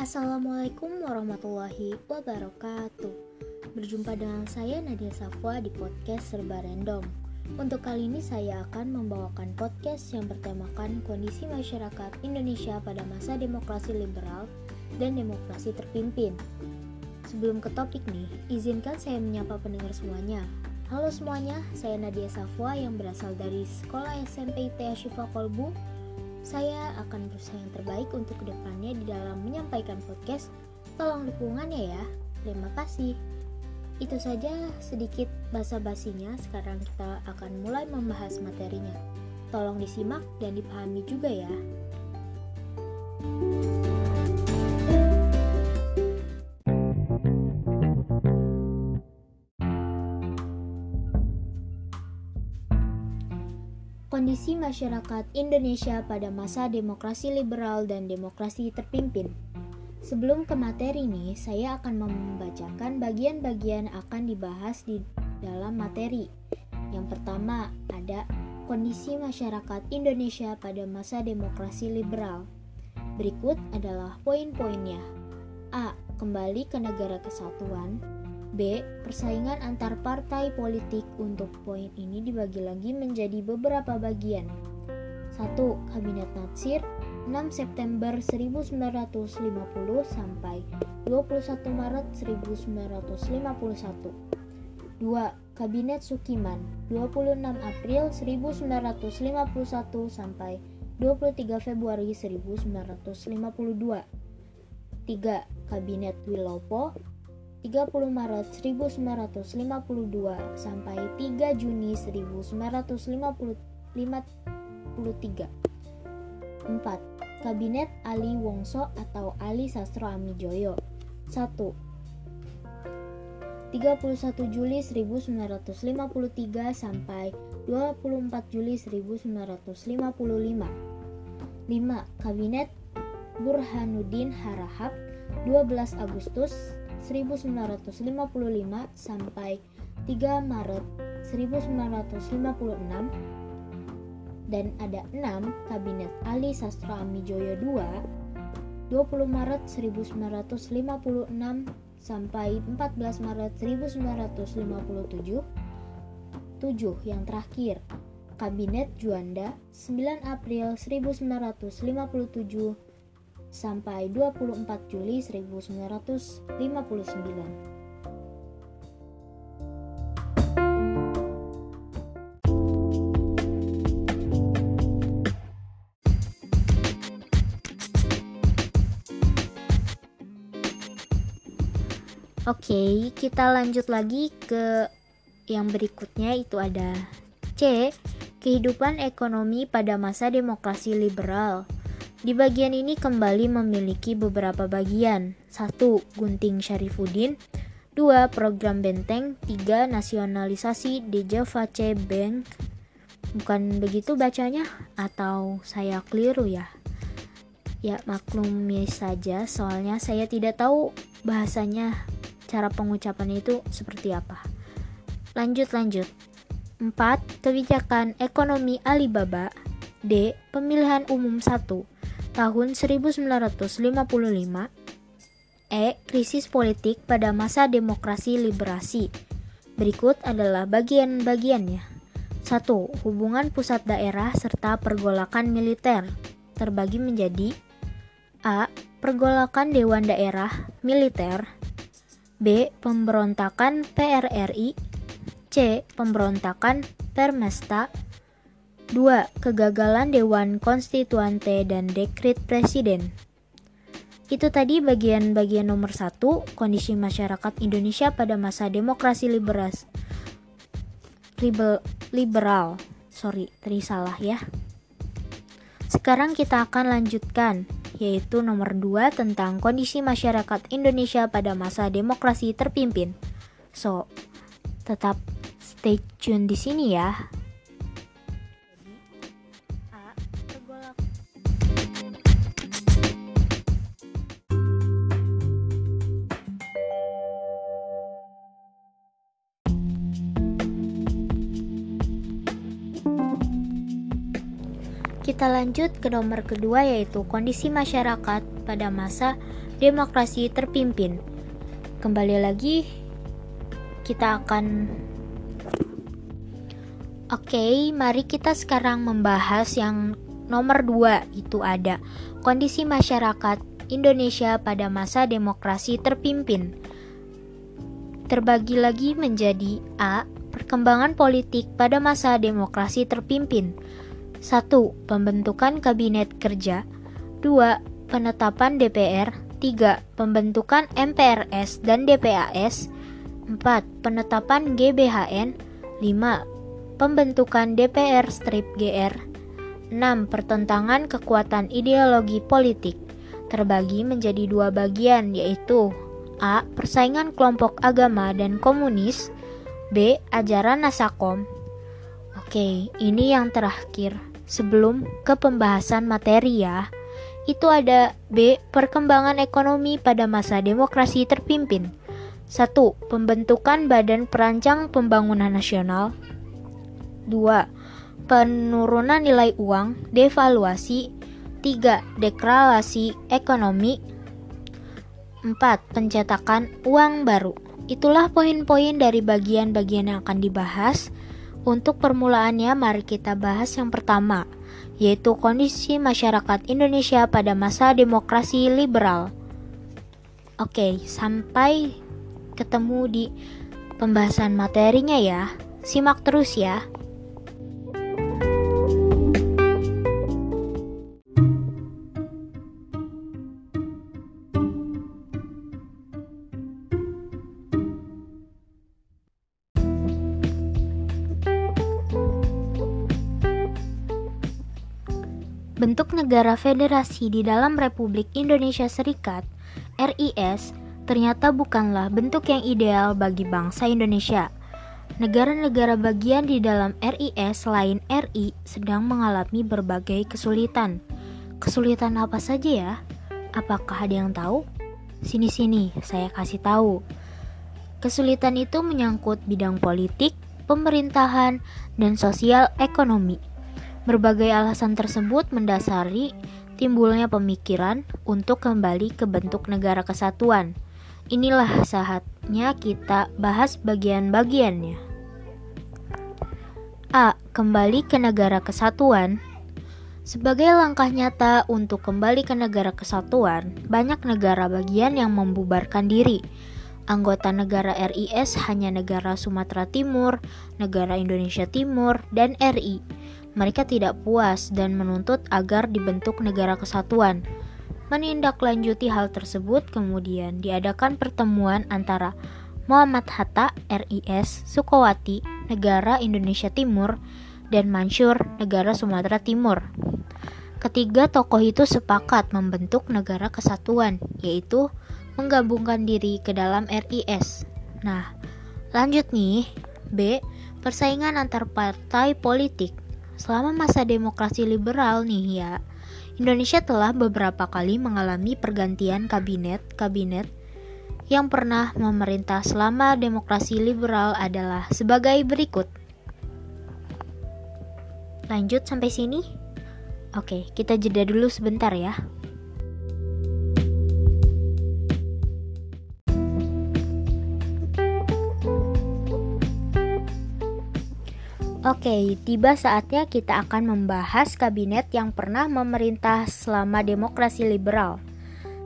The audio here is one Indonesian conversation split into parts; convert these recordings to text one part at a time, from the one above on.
Assalamualaikum warahmatullahi wabarakatuh. Berjumpa dengan saya Nadia Safwa di podcast Serba Random. Untuk kali ini saya akan membawakan podcast yang bertemakan kondisi masyarakat Indonesia pada masa demokrasi liberal dan demokrasi terpimpin. Sebelum ke topik nih, izinkan saya menyapa pendengar semuanya. Halo semuanya, saya Nadia Safwa yang berasal dari Sekolah SMP ITA Syifa Kolbu saya akan berusaha yang terbaik untuk ke depannya di dalam menyampaikan podcast. Tolong dukungannya ya. Terima kasih. Itu saja sedikit basa-basinya. Sekarang kita akan mulai membahas materinya. Tolong disimak dan dipahami juga ya. Kondisi masyarakat Indonesia pada masa demokrasi liberal dan demokrasi terpimpin. Sebelum ke materi ini, saya akan membacakan bagian-bagian akan dibahas di dalam materi. Yang pertama, ada kondisi masyarakat Indonesia pada masa demokrasi liberal. Berikut adalah poin-poinnya. A. Kembali ke negara kesatuan. B. Persaingan antar partai politik untuk poin ini dibagi lagi menjadi beberapa bagian. 1. Kabinet Natsir 6 September 1950 sampai 21 Maret 1951. 2. Kabinet Sukiman 26 April 1951 sampai 23 Februari 1952. 3. Kabinet Wilopo 30 Maret 1952 sampai 3 Juni 1953. 4. Kabinet Ali Wongso atau Ali Sastro Amijoyo 1. 31 Juli 1953 sampai 24 Juli 1955 5. Kabinet Burhanuddin Harahap 12 Agustus 1955 sampai 3 Maret 1956 dan ada 6 Kabinet Ali Sastro Amijoyo II 20 Maret 1956 sampai 14 Maret 1957 7 yang terakhir Kabinet Juanda 9 April 1957 sampai 24 Juli 1959. Oke, kita lanjut lagi ke yang berikutnya itu ada C. Kehidupan ekonomi pada masa demokrasi liberal. Di bagian ini kembali memiliki beberapa bagian. 1. Gunting Syarifuddin 2. Program Benteng 3. Nasionalisasi Deja-Face Bank Bukan begitu bacanya? Atau saya keliru ya? Ya maklumi saja soalnya saya tidak tahu bahasanya cara pengucapan itu seperti apa. Lanjut lanjut. 4. Kebijakan ekonomi Alibaba D. Pemilihan umum 1 tahun 1955 E. Krisis politik pada masa demokrasi liberasi Berikut adalah bagian-bagiannya 1. Hubungan pusat daerah serta pergolakan militer terbagi menjadi A. Pergolakan Dewan Daerah Militer B. Pemberontakan PRRI C. Pemberontakan Permesta 2. Kegagalan Dewan Konstituante dan Dekrit Presiden. Itu tadi bagian-bagian nomor satu, kondisi masyarakat Indonesia pada masa demokrasi liberas, liberal, liberal. Sorry, tadi salah ya. Sekarang kita akan lanjutkan, yaitu nomor 2 tentang kondisi masyarakat Indonesia pada masa demokrasi terpimpin. So, tetap stay tune di sini ya. Kita lanjut ke nomor kedua yaitu kondisi masyarakat pada masa demokrasi terpimpin. Kembali lagi, kita akan Oke, mari kita sekarang membahas yang nomor dua itu ada kondisi masyarakat Indonesia pada masa demokrasi terpimpin. Terbagi lagi menjadi A. Perkembangan politik pada masa demokrasi terpimpin 1. Pembentukan Kabinet Kerja 2. Penetapan DPR 3. Pembentukan MPRS dan DPAS 4. Penetapan GBHN 5 pembentukan DPR strip GR 6. Pertentangan kekuatan ideologi politik terbagi menjadi dua bagian yaitu A. Persaingan kelompok agama dan komunis B. Ajaran Nasakom Oke, ini yang terakhir Sebelum ke pembahasan materi ya Itu ada B. Perkembangan ekonomi pada masa demokrasi terpimpin 1. Pembentukan Badan Perancang Pembangunan Nasional 2. Penurunan nilai uang, devaluasi 3. Deklarasi ekonomi 4. Pencetakan uang baru Itulah poin-poin dari bagian-bagian yang akan dibahas. Untuk permulaannya, mari kita bahas yang pertama, yaitu kondisi masyarakat Indonesia pada masa demokrasi liberal. Oke, sampai ketemu di pembahasan materinya ya. Simak terus ya. Bentuk negara federasi di dalam Republik Indonesia Serikat, RIS, ternyata bukanlah bentuk yang ideal bagi bangsa Indonesia. Negara-negara bagian di dalam RIS selain RI sedang mengalami berbagai kesulitan. Kesulitan apa saja ya? Apakah ada yang tahu? Sini-sini, saya kasih tahu. Kesulitan itu menyangkut bidang politik, pemerintahan, dan sosial ekonomi. Berbagai alasan tersebut mendasari timbulnya pemikiran untuk kembali ke bentuk negara kesatuan. Inilah saatnya kita bahas bagian-bagiannya. A. Kembali ke negara kesatuan sebagai langkah nyata untuk kembali ke negara kesatuan, banyak negara bagian yang membubarkan diri. Anggota negara RIS hanya negara Sumatera Timur, negara Indonesia Timur, dan RI mereka tidak puas dan menuntut agar dibentuk negara kesatuan. Menindaklanjuti hal tersebut, kemudian diadakan pertemuan antara Muhammad Hatta RIS Sukowati negara Indonesia Timur dan Mansur negara Sumatera Timur. Ketiga tokoh itu sepakat membentuk negara kesatuan, yaitu menggabungkan diri ke dalam RIS. Nah, lanjut nih. B. Persaingan antar partai politik Selama masa demokrasi liberal nih ya, Indonesia telah beberapa kali mengalami pergantian kabinet-kabinet yang pernah memerintah selama demokrasi liberal adalah sebagai berikut. Lanjut sampai sini? Oke, kita jeda dulu sebentar ya. Oke, tiba saatnya kita akan membahas kabinet yang pernah memerintah selama demokrasi liberal.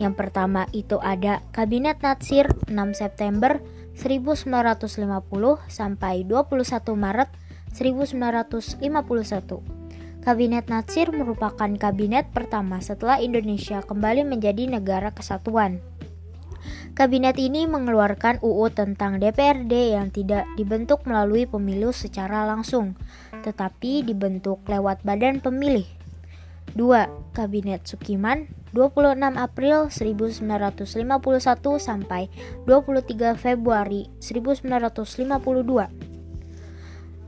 Yang pertama itu ada Kabinet Natsir 6 September 1950 sampai 21 Maret 1951. Kabinet Natsir merupakan kabinet pertama setelah Indonesia kembali menjadi negara kesatuan. Kabinet ini mengeluarkan UU tentang DPRD yang tidak dibentuk melalui pemilu secara langsung, tetapi dibentuk lewat badan pemilih. 2. Kabinet Sukiman 26 April 1951 sampai 23 Februari 1952.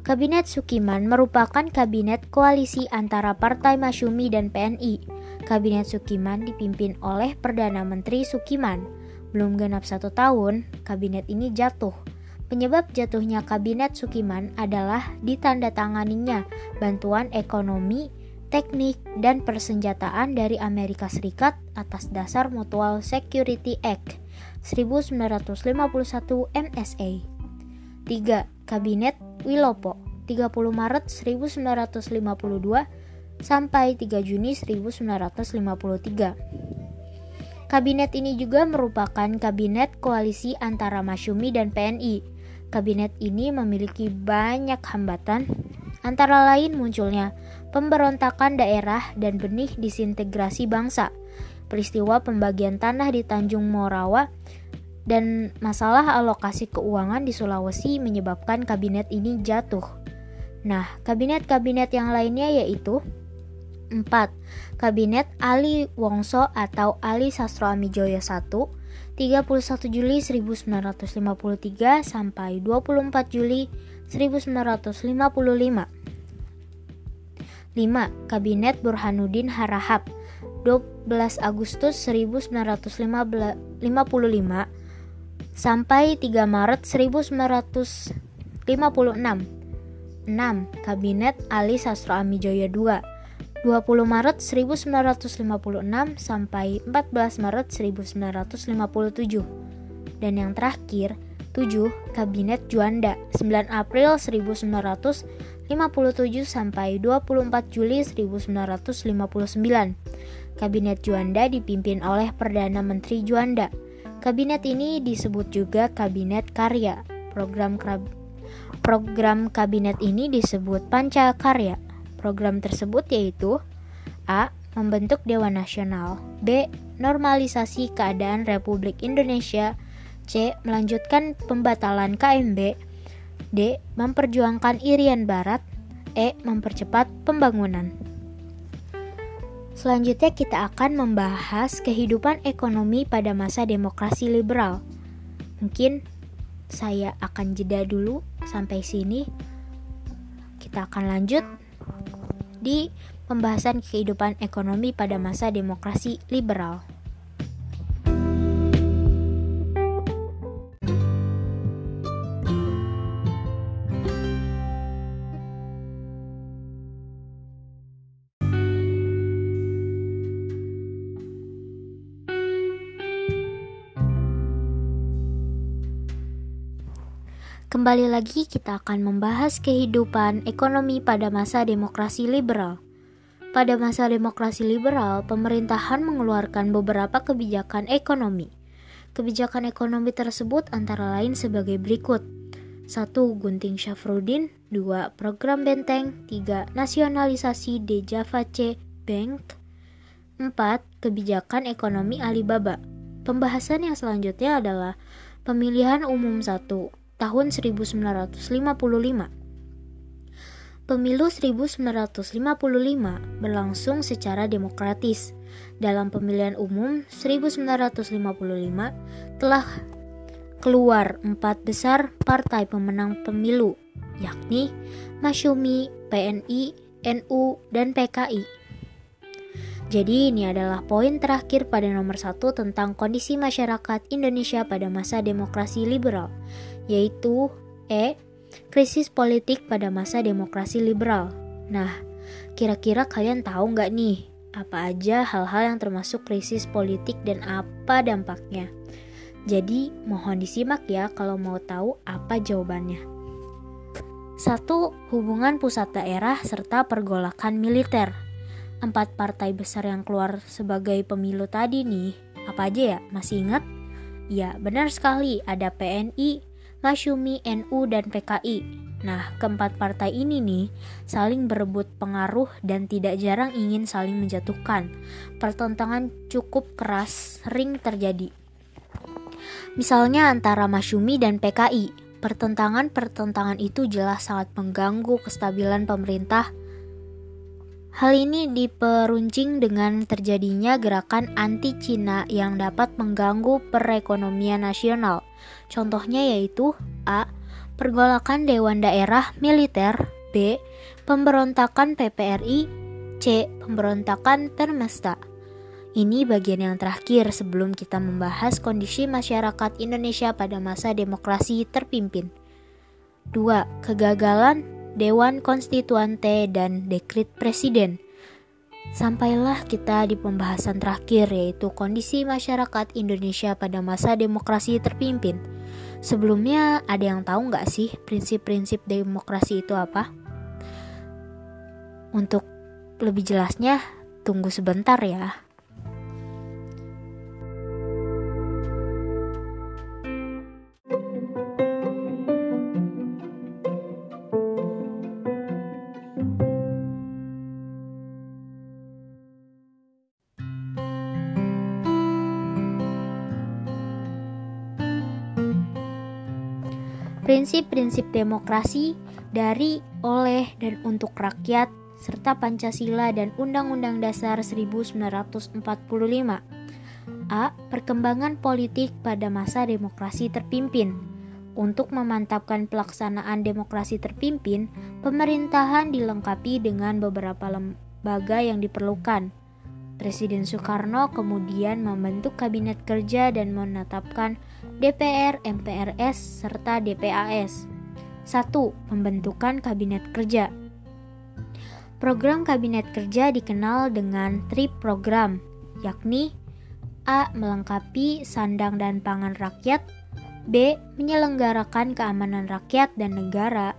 Kabinet Sukiman merupakan kabinet koalisi antara Partai Masyumi dan PNI. Kabinet Sukiman dipimpin oleh Perdana Menteri Sukiman. Belum genap satu tahun, kabinet ini jatuh. Penyebab jatuhnya kabinet Sukiman adalah ditandatanganinya bantuan ekonomi teknik, dan persenjataan dari Amerika Serikat atas dasar Mutual Security Act 1951 MSA. 3. Kabinet Wilopo 30 Maret 1952 sampai 3 Juni 1953. Kabinet ini juga merupakan kabinet koalisi antara Masyumi dan PNI. Kabinet ini memiliki banyak hambatan, antara lain munculnya pemberontakan daerah dan benih disintegrasi bangsa, peristiwa pembagian tanah di Tanjung Morawa, dan masalah alokasi keuangan di Sulawesi menyebabkan kabinet ini jatuh. Nah, kabinet-kabinet yang lainnya yaitu 4. Kabinet Ali Wongso atau Ali Sastro Amijoyo I 31 Juli 1953 sampai 24 Juli 1955 5. Kabinet Burhanuddin Harahap 12 Agustus 1955 sampai 3 Maret 1956 6. Kabinet Ali Sastro Amijoyo II 20 Maret 1956 sampai 14 Maret 1957 dan yang terakhir 7. Kabinet Juanda 9 April 1957 57 sampai 24 Juli 1959. Kabinet Juanda dipimpin oleh Perdana Menteri Juanda. Kabinet ini disebut juga Kabinet Karya. Program program kabinet ini disebut Panca Karya. Program tersebut yaitu A. Membentuk Dewan Nasional B. Normalisasi keadaan Republik Indonesia C. Melanjutkan pembatalan KMB D. Memperjuangkan Irian Barat E. Mempercepat pembangunan Selanjutnya kita akan membahas kehidupan ekonomi pada masa demokrasi liberal. Mungkin saya akan jeda dulu sampai sini. Kita akan lanjut di pembahasan kehidupan ekonomi pada masa demokrasi liberal. Kembali lagi kita akan membahas kehidupan ekonomi pada masa demokrasi liberal. Pada masa demokrasi liberal, pemerintahan mengeluarkan beberapa kebijakan ekonomi. Kebijakan ekonomi tersebut antara lain sebagai berikut. 1. Gunting Syafruddin 2. Program Benteng 3. Nasionalisasi De Java C Bank 4. Kebijakan ekonomi Alibaba Pembahasan yang selanjutnya adalah pemilihan umum 1 tahun 1955. Pemilu 1955 berlangsung secara demokratis. Dalam pemilihan umum 1955 telah keluar empat besar partai pemenang pemilu, yakni Masyumi, PNI, NU, dan PKI. Jadi ini adalah poin terakhir pada nomor satu tentang kondisi masyarakat Indonesia pada masa demokrasi liberal, yaitu E. Krisis politik pada masa demokrasi liberal. Nah, kira-kira kalian tahu nggak nih apa aja hal-hal yang termasuk krisis politik dan apa dampaknya? Jadi mohon disimak ya kalau mau tahu apa jawabannya. Satu, hubungan pusat daerah serta pergolakan militer empat partai besar yang keluar sebagai pemilu tadi nih, apa aja ya? Masih ingat? Ya, benar sekali, ada PNI, Masyumi, NU, dan PKI. Nah, keempat partai ini nih saling berebut pengaruh dan tidak jarang ingin saling menjatuhkan. Pertentangan cukup keras sering terjadi. Misalnya antara Masyumi dan PKI, pertentangan-pertentangan itu jelas sangat mengganggu kestabilan pemerintah Hal ini diperuncing dengan terjadinya gerakan anti-Cina yang dapat mengganggu perekonomian nasional. Contohnya yaitu A. Pergolakan Dewan Daerah Militer B. Pemberontakan PPRI C. Pemberontakan Permesta Ini bagian yang terakhir sebelum kita membahas kondisi masyarakat Indonesia pada masa demokrasi terpimpin. 2. Kegagalan Dewan Konstituante dan Dekrit Presiden. Sampailah kita di pembahasan terakhir yaitu kondisi masyarakat Indonesia pada masa demokrasi terpimpin. Sebelumnya ada yang tahu nggak sih prinsip-prinsip demokrasi itu apa? Untuk lebih jelasnya, tunggu sebentar ya. Prinsip-prinsip demokrasi dari, oleh, dan untuk rakyat, serta Pancasila dan Undang-Undang Dasar 1945. A. Perkembangan politik pada masa demokrasi terpimpin. Untuk memantapkan pelaksanaan demokrasi terpimpin, pemerintahan dilengkapi dengan beberapa lembaga yang diperlukan. Presiden Soekarno kemudian membentuk kabinet kerja dan menetapkan DPR, MPRS, serta DPAS. 1. Pembentukan Kabinet Kerja Program Kabinet Kerja dikenal dengan TRIP program, yakni A. Melengkapi sandang dan pangan rakyat B. Menyelenggarakan keamanan rakyat dan negara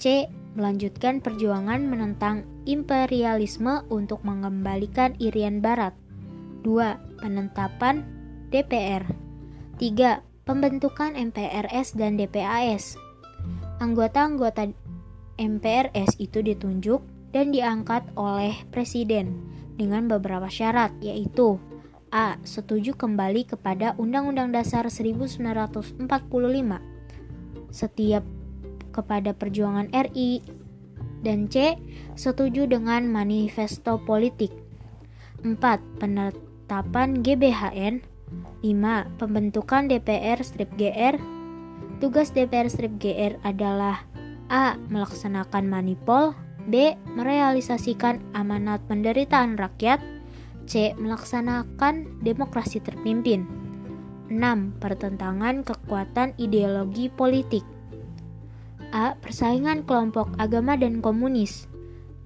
C. Melanjutkan perjuangan menentang imperialisme untuk mengembalikan Irian Barat 2. Penetapan DPR 3 pembentukan MPRS dan DPAS. Anggota-anggota MPRS itu ditunjuk dan diangkat oleh presiden dengan beberapa syarat yaitu A. Setuju kembali kepada Undang-Undang Dasar 1945 setiap kepada perjuangan RI dan C. Setuju dengan manifesto politik 4. Penetapan GBHN 5. Pembentukan DPR strip GR Tugas DPR strip GR adalah A. Melaksanakan manipol B. Merealisasikan amanat penderitaan rakyat C. Melaksanakan demokrasi terpimpin 6. Pertentangan kekuatan ideologi politik A. Persaingan kelompok agama dan komunis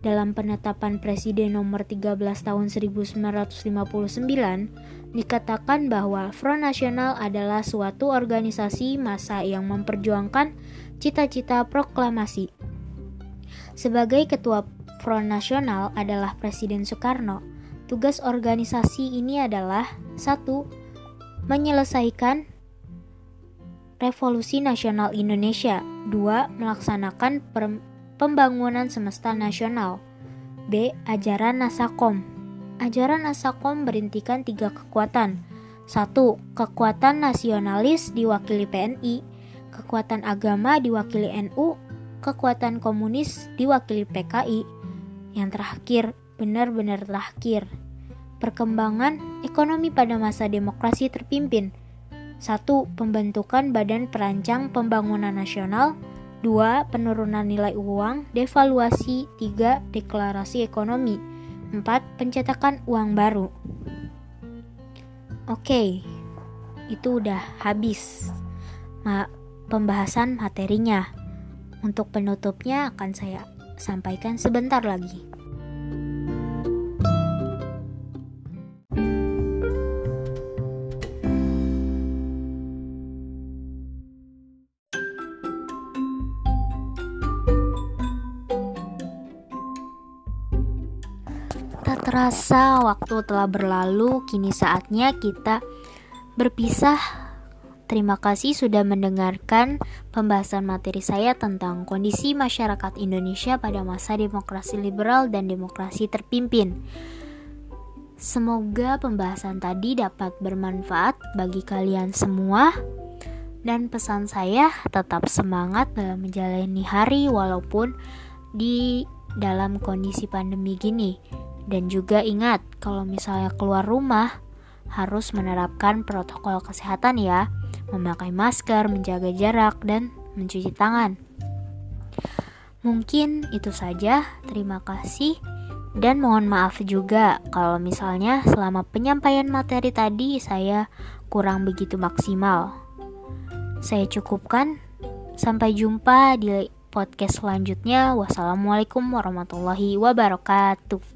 dalam penetapan Presiden nomor 13 tahun 1959 dikatakan bahwa Front Nasional adalah suatu organisasi massa yang memperjuangkan cita-cita proklamasi. Sebagai ketua Front Nasional adalah Presiden Soekarno. Tugas organisasi ini adalah satu menyelesaikan Revolusi Nasional Indonesia, dua melaksanakan Pembangunan Semesta Nasional. B. Ajaran Nasakom. Ajaran Nasakom berintikan tiga kekuatan. Satu, kekuatan nasionalis diwakili PNI, kekuatan agama diwakili NU, kekuatan komunis diwakili PKI. Yang terakhir, benar-benar terakhir. Perkembangan ekonomi pada masa demokrasi terpimpin. Satu, pembentukan Badan Perancang Pembangunan Nasional 2. Penurunan nilai uang, devaluasi 3. Deklarasi ekonomi 4. Pencetakan uang baru Oke, itu udah habis Ma pembahasan materinya. Untuk penutupnya akan saya sampaikan sebentar lagi. Terasa waktu telah berlalu, kini saatnya kita berpisah. Terima kasih sudah mendengarkan pembahasan materi saya tentang kondisi masyarakat Indonesia pada masa demokrasi liberal dan demokrasi terpimpin. Semoga pembahasan tadi dapat bermanfaat bagi kalian semua. Dan pesan saya tetap semangat dalam menjalani hari walaupun di dalam kondisi pandemi gini. Dan juga ingat, kalau misalnya keluar rumah, harus menerapkan protokol kesehatan ya, memakai masker, menjaga jarak, dan mencuci tangan. Mungkin itu saja, terima kasih, dan mohon maaf juga kalau misalnya selama penyampaian materi tadi saya kurang begitu maksimal. Saya cukupkan, sampai jumpa di podcast selanjutnya. Wassalamualaikum warahmatullahi wabarakatuh.